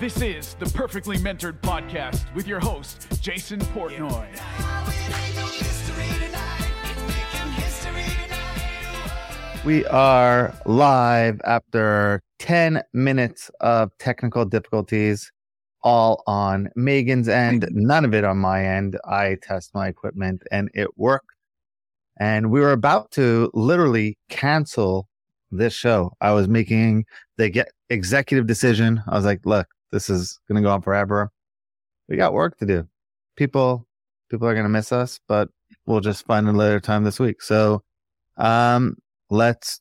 This is the Perfectly Mentored Podcast with your host, Jason Portnoy. We are live after 10 minutes of technical difficulties, all on Megan's end, none of it on my end. I test my equipment and it worked. And we were about to literally cancel this show. I was making the get executive decision. I was like, look, this is going to go on forever. We got work to do. People, people are going to miss us, but we'll just find a later time this week. So, um, let's,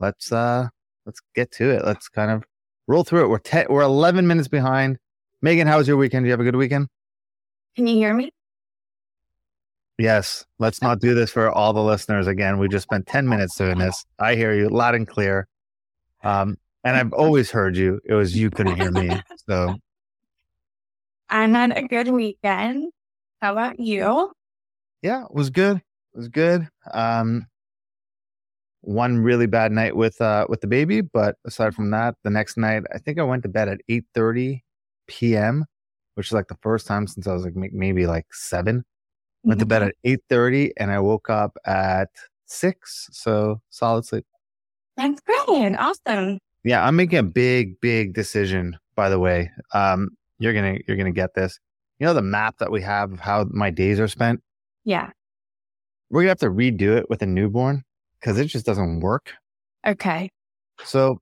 let's, uh, let's get to it. Let's kind of roll through it. We're 10, we're 11 minutes behind. Megan, how was your weekend? Do you have a good weekend? Can you hear me? Yes. Let's not do this for all the listeners again. We just spent 10 minutes doing this. I hear you loud and clear. Um, and I've always heard you. It was you couldn't hear me. So I had a good weekend. How about you? yeah, it was good. It was good. Um, one really bad night with uh with the baby, but aside from that, the next night I think I went to bed at 8:30 p.m., which is like the first time since I was like maybe like 7. Went to bed at 8:30 and I woke up at 6, so solid sleep. That's great. Awesome. Yeah, I'm making a big, big decision. By the way, um, you're gonna you're gonna get this. You know the map that we have of how my days are spent. Yeah. We're gonna have to redo it with a newborn because it just doesn't work. Okay. So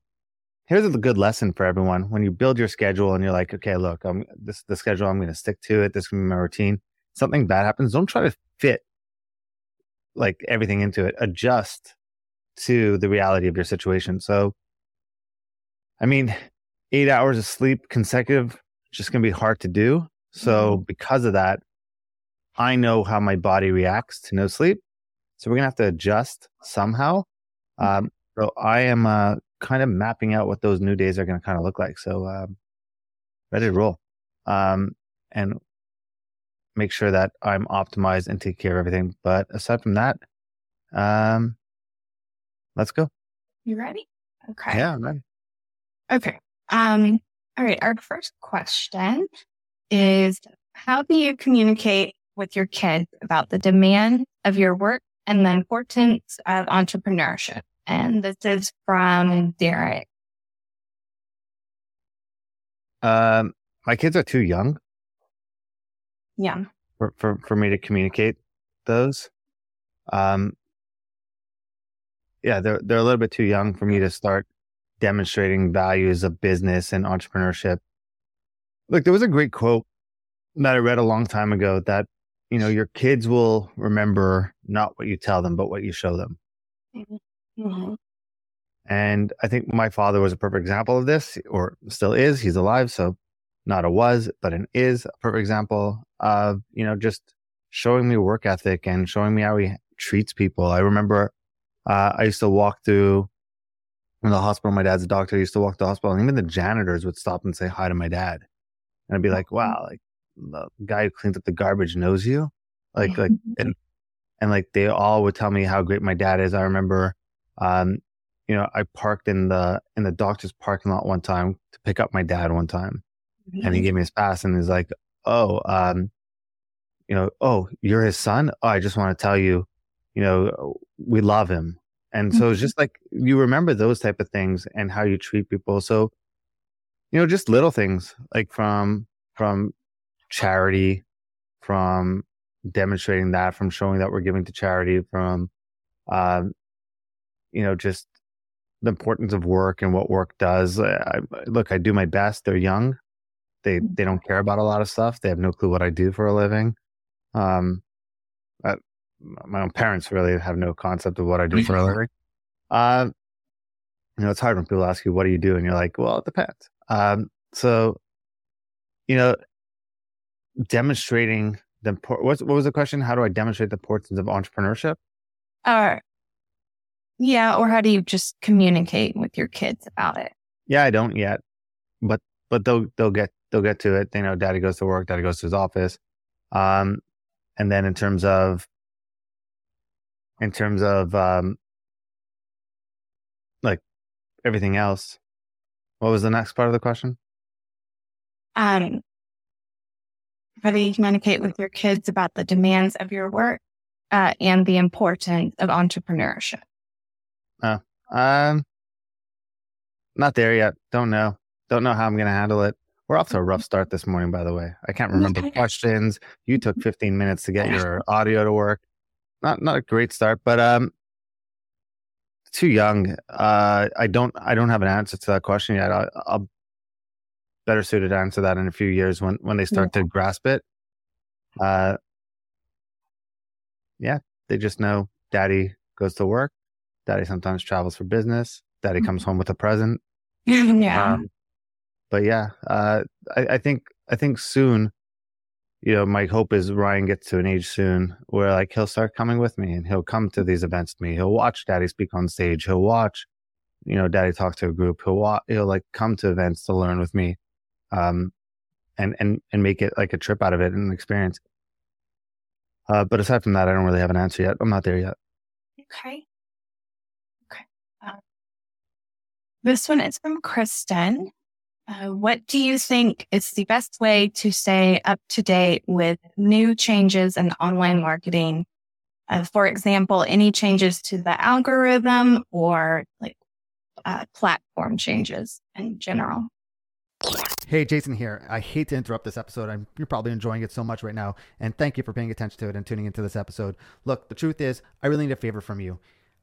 here's a good lesson for everyone: when you build your schedule and you're like, okay, look, I'm this the schedule. I'm gonna stick to it. This is gonna be my routine. Something bad happens. Don't try to fit like everything into it. Adjust to the reality of your situation. So I mean, eight hours of sleep consecutive, just going to be hard to do. So because of that, I know how my body reacts to no sleep. So we're going to have to adjust somehow. Um, so I am, uh, kind of mapping out what those new days are going to kind of look like. So, um, ready to roll. Um, and make sure that I'm optimized and take care of everything. But aside from that, um, let's go. You ready? Okay. Yeah, man. Okay. Um, all right. Our first question is how do you communicate with your kids about the demand of your work and the importance of entrepreneurship? And this is from Derek. Um, my kids are too young Yeah. for, for, for me to communicate those. Um, yeah, they're, they're a little bit too young for me to start demonstrating values of business and entrepreneurship. Look, there was a great quote that I read a long time ago that, you know, your kids will remember not what you tell them, but what you show them. Mhm. And I think my father was a perfect example of this, or still is. He's alive. So not a was, but an is a perfect example of, you know, just showing me work ethic and showing me how he treats people. I remember, uh, I used to walk through in the hospital. My dad's a doctor. I used to walk to the hospital and even the janitors would stop and say hi to my dad. And I'd be like, wow, like the guy who cleans up the garbage knows you. Like, like, and, and like they all would tell me how great my dad is. I remember, um, you know, I parked in the, in the doctor's parking lot one time to pick up my dad one time and he gave me his pass and he's like, Oh, um, you know, oh, you're his son. Oh, I just want to tell you, you know, we love him. And so it's just like you remember those type of things and how you treat people. So, you know, just little things like from, from charity, from demonstrating that, from showing that we're giving to charity, from, um, you know, just the importance of work and what work does. I, I- look, I do my best. They're young. They they don't care about a lot of stuff. They have no clue what I do for a living. Um, I, my own parents really have no concept of what I do for a living. Uh, you know, it's hard when people ask you, "What do you do?" and you're like, "Well, it depends." Um, so, you know, demonstrating the import- what was the question? How do I demonstrate the importance of entrepreneurship? Uh, yeah. Or how do you just communicate with your kids about it? Yeah, I don't yet, but but they'll they'll get they'll get to it. They know daddy goes to work, daddy goes to his office. Um, and then in terms of in terms of um, everything else, what was the next part of the question? Um, how do you communicate with your kids about the demands of your work uh, and the importance of entrepreneurship? Um, not there yet. Don't know. Don't know how I'm going to handle it. We're off to a rough start this morning, by the way. I can't remember questions. You took 15 minutes to get your audio to work. Not not a great start, but um, too young. Uh, I don't I don't have an answer to that question yet. I, I'll better suited to answer that in a few years when when they start to grasp it. Uh, yeah, they just know daddy goes to work. Daddy sometimes travels for business. Daddy comes home with a present. yeah. Um, but yeah, uh, I, I think I think soon, you know, my hope is Ryan gets to an age soon where like he'll start coming with me and he'll come to these events with me. He'll watch Daddy speak on stage. He'll watch, you know, Daddy talk to a group. He'll wa- he'll like come to events to learn with me, um, and and and make it like a trip out of it and an experience. Uh, but aside from that, I don't really have an answer yet. I'm not there yet. Okay. Okay. Uh, this one is from Kristen. Uh, what do you think is the best way to stay up to date with new changes in online marketing? Uh, for example, any changes to the algorithm or like uh, platform changes in general? Hey, Jason here. I hate to interrupt this episode. I'm, you're probably enjoying it so much right now. And thank you for paying attention to it and tuning into this episode. Look, the truth is, I really need a favor from you.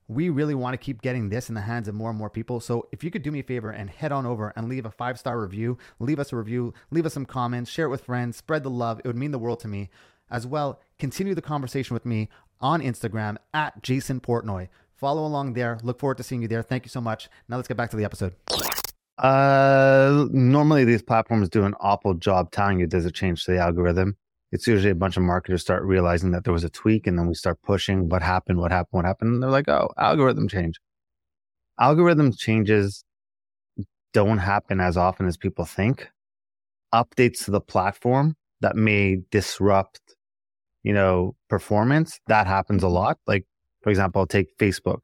We really want to keep getting this in the hands of more and more people. So if you could do me a favor and head on over and leave a five star review, leave us a review, leave us some comments, share it with friends, spread the love. It would mean the world to me. As well, continue the conversation with me on Instagram at Jason Portnoy. Follow along there. Look forward to seeing you there. Thank you so much. Now let's get back to the episode. Uh, normally these platforms do an awful job telling you does it change to the algorithm. It's usually a bunch of marketers start realizing that there was a tweak and then we start pushing what happened, what happened, what happened. And they're like, oh, algorithm change. Algorithm changes don't happen as often as people think. Updates to the platform that may disrupt, you know, performance, that happens a lot. Like, for example, I'll take Facebook.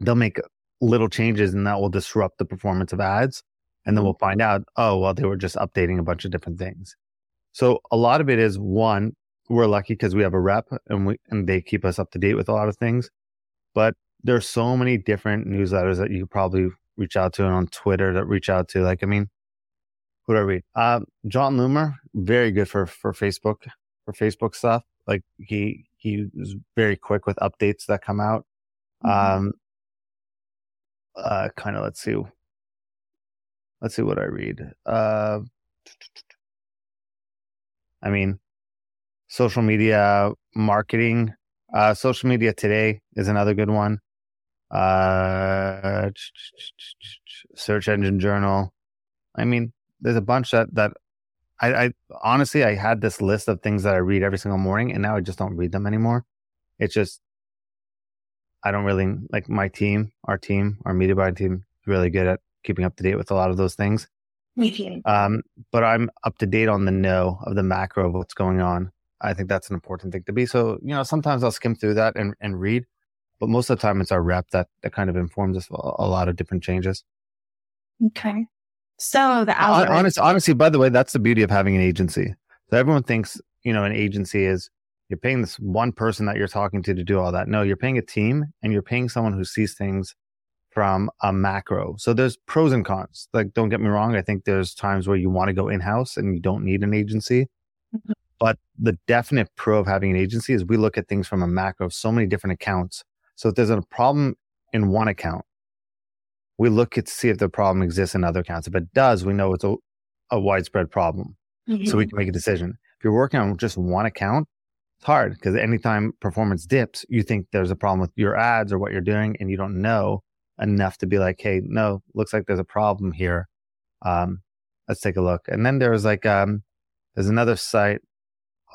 They'll make little changes and that will disrupt the performance of ads. And then mm-hmm. we'll find out, oh, well, they were just updating a bunch of different things. So a lot of it is one, we're lucky because we have a rep and we, and they keep us up to date with a lot of things. But there's so many different newsletters that you could probably reach out to and on Twitter that reach out to. Like, I mean, who do I read? Uh, Jon Loomer, very good for, for Facebook, for Facebook stuff. Like he, he was very quick with updates that come out. Mm-hmm. Um, uh, kind of let's see, let's see what I read. Uh, I mean, social media marketing, uh, social media today is another good one. Uh, search engine journal. I mean, there's a bunch that, that I, I honestly, I had this list of things that I read every single morning and now I just don't read them anymore. It's just, I don't really like my team, our team, our media buying team is really good at keeping up to date with a lot of those things. Um, but I'm up to date on the know of the macro of what's going on. I think that's an important thing to be. So, you know, sometimes I'll skim through that and, and read, but most of the time it's our rep that, that kind of informs us a, lot of different changes. Okay. So the algorithm. Honest, honestly, by the way, that's the beauty of having an agency. So everyone thinks, you know, an agency is you're paying this one person that you're talking to to do all that. No, you're paying a team and you're paying someone who sees things from a macro. So there's pros and cons. Like, don't get me wrong. I think there's times where you want to go in house and you don't need an agency. Mhm. But the definite pro of having an agency is we look at things from a macro, of so many different accounts. So if there's a problem in one account, we look at to see if the problem exists in other accounts. If it does, we know it's a, a widespread problem. Mhm. So we can make a decision. If you're working on just one account, it's hard because anytime performance dips, you think there's a problem with your ads or what you're doing, and you don't know enough to be like, hey, no, looks like there's a problem here. Um, let's take a look. And then there's like, um, there's another site.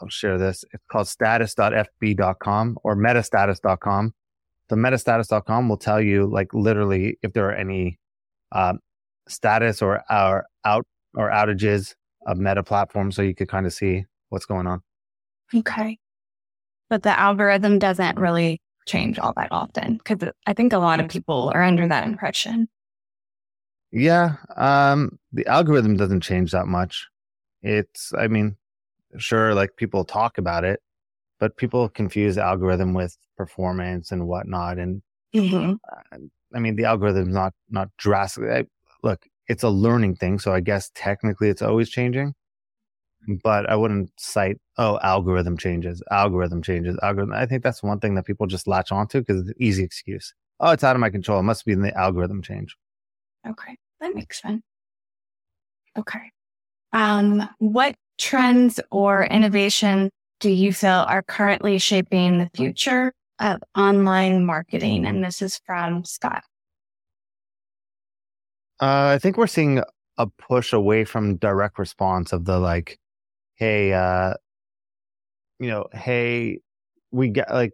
I'll share this. It's called status.fb.com or metastatus.com. The metastatus.com will tell you like literally if there are any, um, status or our out or outages of meta platform So you could kind of see what's going on. Okay. But the algorithm doesn't really change all that often because I think a lot of people are under that impression. Yeah. Um, the algorithm doesn't change that much. It's, I mean, sure, like people talk about it, but people confuse algorithm with performance and whatnot. And Mhm. I mean, the algorithm's not not drastically. I, look, it's a learning thing, so I guess technically it's always changing. But I wouldn't cite, oh, algorithm changes, algorithm changes, algorithm. I think that's one thing that people just latch onto because it's an easy excuse. Oh, it's out of my control. It must be in the algorithm change. Okay, that makes sense. Okay. Um, what trends or innovation do you feel are currently shaping the future of online marketing? And this is from Scott. Uh, I think we're seeing a push away from direct response of the like, hey, uh, you know, hey, we get like,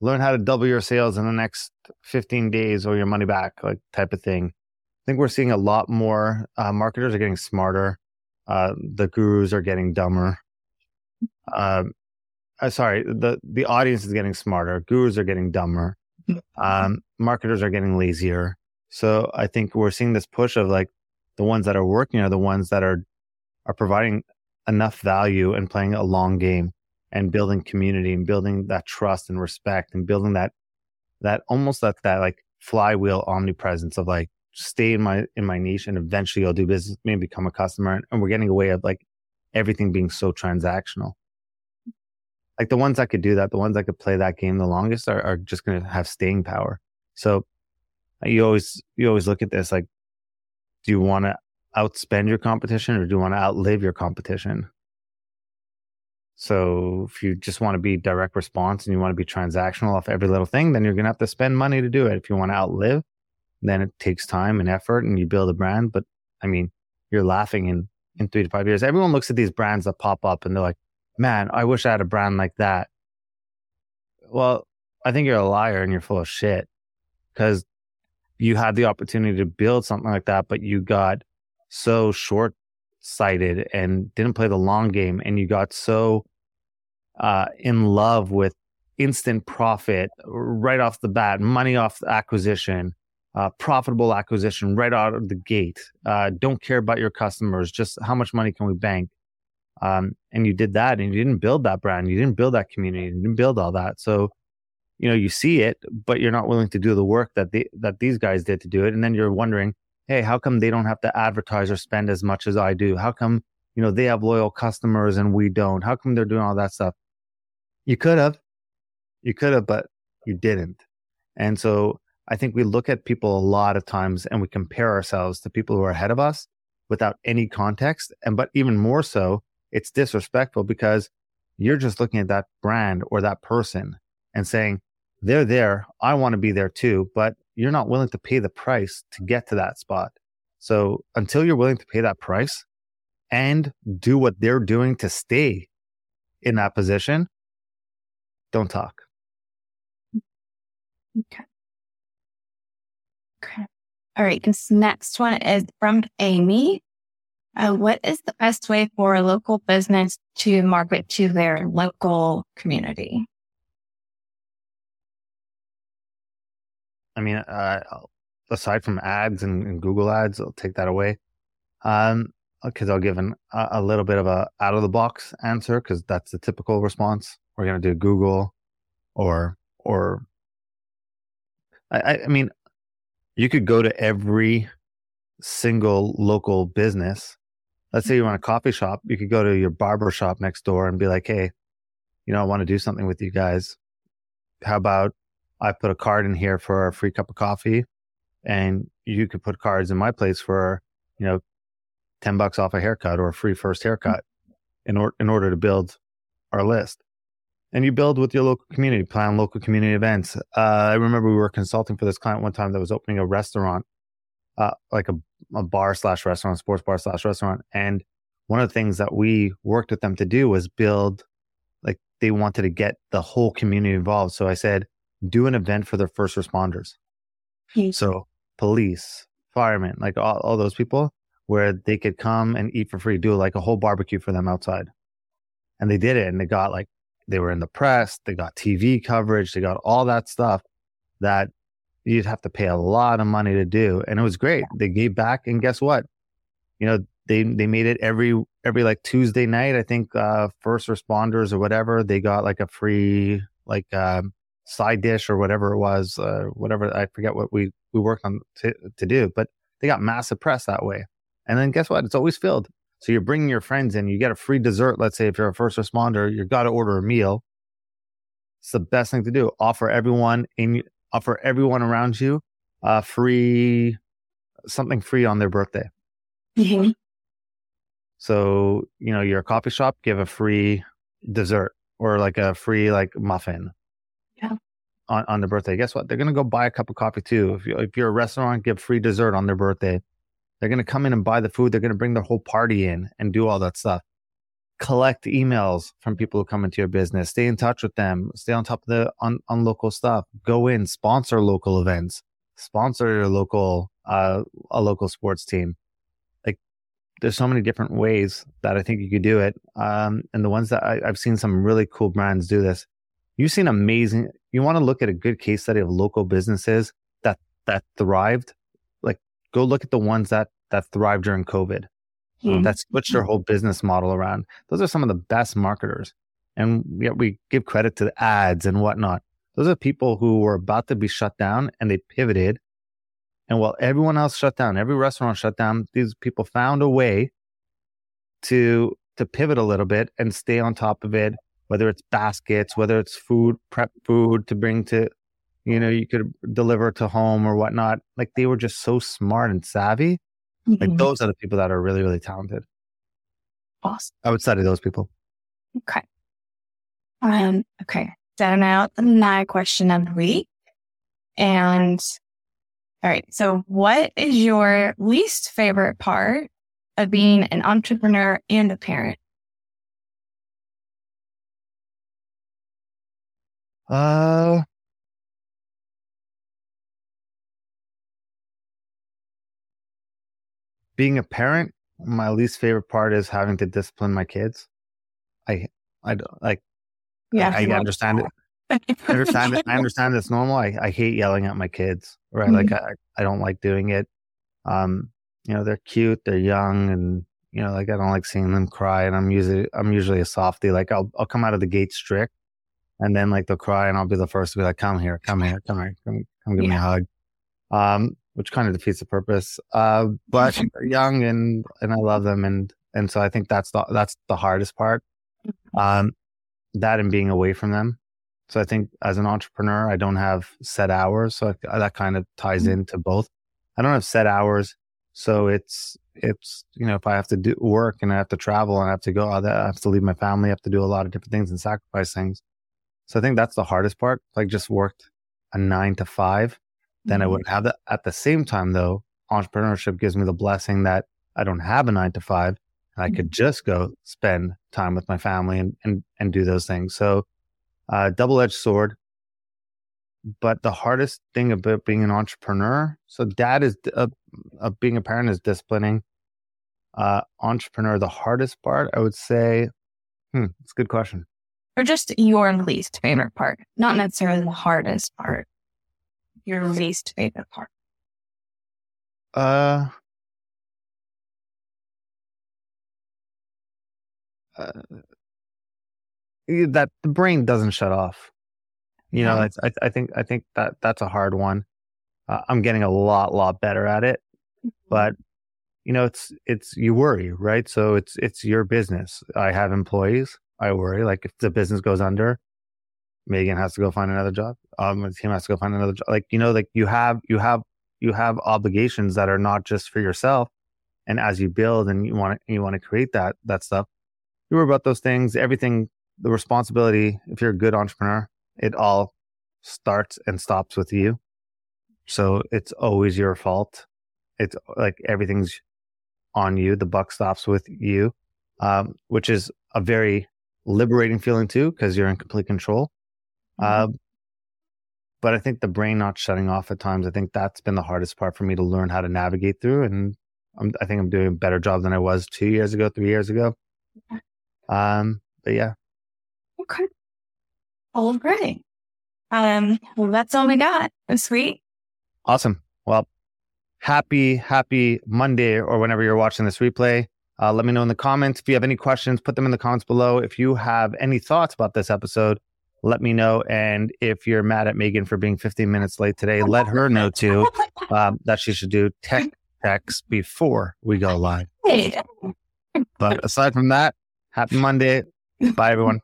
learn how to double your sales in the next 15 days or your money back, like type of thing. I think we're seeing a lot more uh, marketers are getting smarter. Uh, the gurus are getting dumber. Um, uh, sorry, the the audience is getting smarter. Gurus are getting dumber. Um, marketers are getting lazier. So I think we're seeing this push of like the ones that are working are the ones that are are providing enough value and playing a long game and building community and building that trust and respect and building that that almost that that like flywheel omnipresence of like stay in my in my niche and eventually I'll do business, maybe become a customer. And, and we're getting away of like everything being so transactional. Like the ones that could do that, the ones that could play that game the longest are, are just going to have staying power. So you always you always look at this like, do you want to outspend your competition or do you want to outlive your competition? So if you just want to be direct response and you want to be transactional off every little thing, then you're going to have to spend money to do it. If you want to outlive, then it takes time and effort and you build a brand. But I mean, you're laughing in, in three to five years. Everyone looks at these brands that pop up and they're like, man, I wish I had a brand like that. Well, I think you're a liar and you're full of shit because you had the opportunity to build something like that, but you got so short sighted and didn't play the long game. And you got so uh, in love with instant profit right off the bat, money off the acquisition, uh, profitable acquisition right out of the gate. Uh, don't care about your customers, just how much money can we bank? Um, and you did that and you didn't build that brand. You didn't build that community. You didn't build all that. So, you know, you see it, but you're not willing to do the work that the, that these guys did to do it. And then you're wondering, Hey, how come they don't have to advertise or spend as much as I do? How come, you know, they have loyal customers and we don't? How come they're doing all that stuff? You could have, you could have, but you didn't. And so I think we look at people a lot of times and we compare ourselves to people who are ahead of us without any context. And, but even more so, it's disrespectful because you're just looking at that brand or that person and saying, they're there. I want to be there too, but you're not willing to pay the price to get to that spot. So until you're willing to pay that price and do what they're doing to stay in that position, don't talk. Okay. Okay. All right. This next one is from Amy. Uh, what is the best way for a local business to market to their local community? I mean, uh, aside from ads and, and, Google ads, I'll take that away. Um, because I'll give an, a, a little bit of a out of the box answer because that's the typical response. We're going to do Google or, or I, I mean, you could go to every single local business. Let's say you want a coffee shop. You could go to your barber shop next door and be like, Hey, you know, I want to do something with you guys. How about I put a card in here for a free cup of coffee and you could put cards in my place for, you know, 10 bucks off a haircut or a free first haircut in order, in order to build our list. And you build with your local community, plan local community events. Uh, I remember we were consulting for this client one time that was opening a restaurant, uh, like a, a bar slash restaurant, sports bar slash restaurant. And one of the things that we worked with them to do was build, like they wanted to get the whole community involved. So I said, do an event for their first responders. So police, firemen, like all, all those people where they could come and eat for free, do like a whole barbecue for them outside. And they did it and they got like, they were in the press, they got TV coverage, they got all that stuff that you'd have to pay a lot of money to do. And it was great. They gave back and guess what? You know, they they made it every every like Tuesday night. I think uh, first responders or whatever they got like a free like um, side dish or whatever it was, uh, whatever I forget what we we worked on to to do, but they got massive press that way. And then guess what? It's always filled. So you're bringing your friends in, you get a free dessert. Let's say if you're a first responder, you've got to order a meal. It's the best thing to do. Offer everyone in, offer everyone around you, uh, free, something free on their birthday. Mhm. So, you know, you're a coffee shop, give a free dessert or like a free like muffin. Yeah. On, on their birthday. Guess what? They're gonna go buy a cup of coffee too. If you if you're a restaurant, give free dessert on their birthday. They're gonna come in and buy the food. They're gonna bring their whole party in and do all that stuff. Collect emails from people who come into your business. Stay in touch with them. Stay on top of the on, on local stuff. Go in, sponsor local events. Sponsor your local uh a local sports team Like there's so many different ways that I think you could do it. Um, and the ones that I, I've seen some really cool brands do this. You've seen amazing. You want to look at a good case study of local businesses that that thrived. Like go look at the ones that that thrived during COVID. Mhm. That switched their whole business model around. Those are some of the best marketers, and yet we give credit to the ads and whatnot. Those are people who were about to be shut down and they pivoted and while everyone else shut down, every restaurant shut down, these people found a way to to pivot a little bit and stay on top of it, whether it's baskets, whether it's food, prep food to bring to, you know, you could deliver to home or whatnot. Like they were just so smart and savvy. Like Mhm. those are the people that are really, really talented. Awesome. I would study those people. Okay. Um, okay. So now the my question of the week. And all right. So what is your least favorite part of being an entrepreneur and a parent? Uh being a parent, my least favorite part is having to discipline my kids. I I don't- like Yeah. I, I understand it. I understand it. I understand it's normal. I, I hate yelling at my kids, right? Like I, I don't like doing it. Um, you know, they're cute, they're young, and you know, like I don't like seeing them cry. And I'm usually I'm usually a softie. Like I'll I'll come out of the gate strict, and then like they'll cry, and I'll be the first to be like, "Come here, come here, come here, come come give me a hug," um, which kind of defeats the purpose. Uh, but they're young, and and I love them, and and so I think that's the that's the hardest part. Um, that and being away from them. So I think as an entrepreneur, I don't have set hours. So I, that kind of ties Mhm. into both. I don't have set hours. So it's, it's, you know, if I have to do work and I have to travel and I have to go, I have to leave my family, I have to do a lot of different things and sacrifice things. So I think that's the hardest part. If I just worked a nine to five, then I Mhm. wouldn't have that. At the same time, though, entrepreneurship gives me the blessing that I don't have a nine to five and I could just go spend time with my family and, and, and do those things. So, uh, double edged sword. But the hardest thing about being an entrepreneur, so dad is, uh, uh, being a parent is disciplining. Uh, entrepreneur, the hardest part, I would say, hmm, it's a good question. Or just your least favorite part, not necessarily the hardest part. Your least favorite part. Uh, uh, that the brain doesn't shut off. You know, I, I think I think that that's a hard one. Uh, I'm getting a lot lot better at it, but you know, it's it's you worry, right? So it's it's your business. I have employees. I worry. Like if the business goes under, Megan has to go find another job. Um, team has to go find another job. Like you know, like you have you have you have obligations that are not just for yourself. And as you build and you want to you want to create that that stuff, you worry about those things. Everything, the responsibility. If you're a good entrepreneur, it all starts and stops with you. So it's always your fault. It's like everything's on you. The buck stops with you, um, which is a very liberating feeling too, because you're in complete control. Uh, but I think the brain not shutting off at times, I think that's been the hardest part for me to learn how to navigate through. And I'm, I think I'm doing a better job than I was two years ago, three years ago. Um, but yeah, Okay. All right. Um, well, that's all we got this week. awesome. Well, happy, happy Monday or whenever you're watching this replay. Uh, let me know in the comments. If you have any questions, put them in the comments below. If you have any thoughts about this episode, let me know. And if you're mad at Megan for being 15 minutes late today, let her know too um, that she should do tech checks before we go live. But aside from that, happy Monday. Bye, everyone.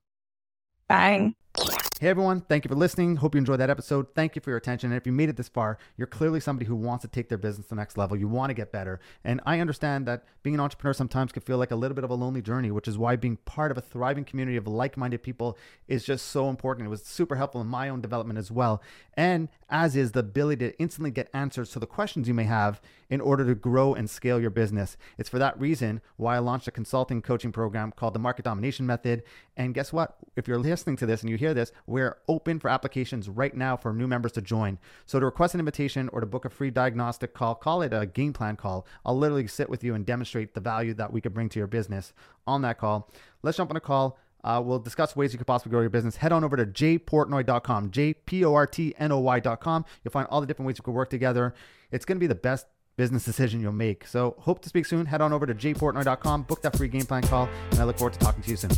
Bye. Hey everyone, thank you for listening. Hope you enjoyed that episode. Thank you for your attention. And if you made it this far, you're clearly somebody who wants to take their business to the next level. You want to get better. And I understand that being an entrepreneur sometimes can feel like a little bit of a lonely journey, which is why being part of a thriving community of like minded people is just so important. It was super helpful in my own development as well. And as is the ability to instantly get answers to the questions you may have in order to grow and scale your business. It's for that reason why I launched a consulting coaching program called the Market Domination Method. And guess what? If you're listening to this and you hear this, we're open for applications right now for new members to join. So to request an invitation or to book a free diagnostic call, call it a game plan call. I'll literally sit with you and demonstrate the value that we could bring to your business on that call. Let's jump on a call. Uh, we'll discuss ways you could possibly grow your business. Head on over to jportnoy.com, J-P-O-R-T-N-O-Y.com. You'll find all the different ways you could work together. It's going to be the best business decision you'll make. So hope to speak soon. Head on over to jportnoy.com, book that free game plan call, and I look forward to talking to you soon.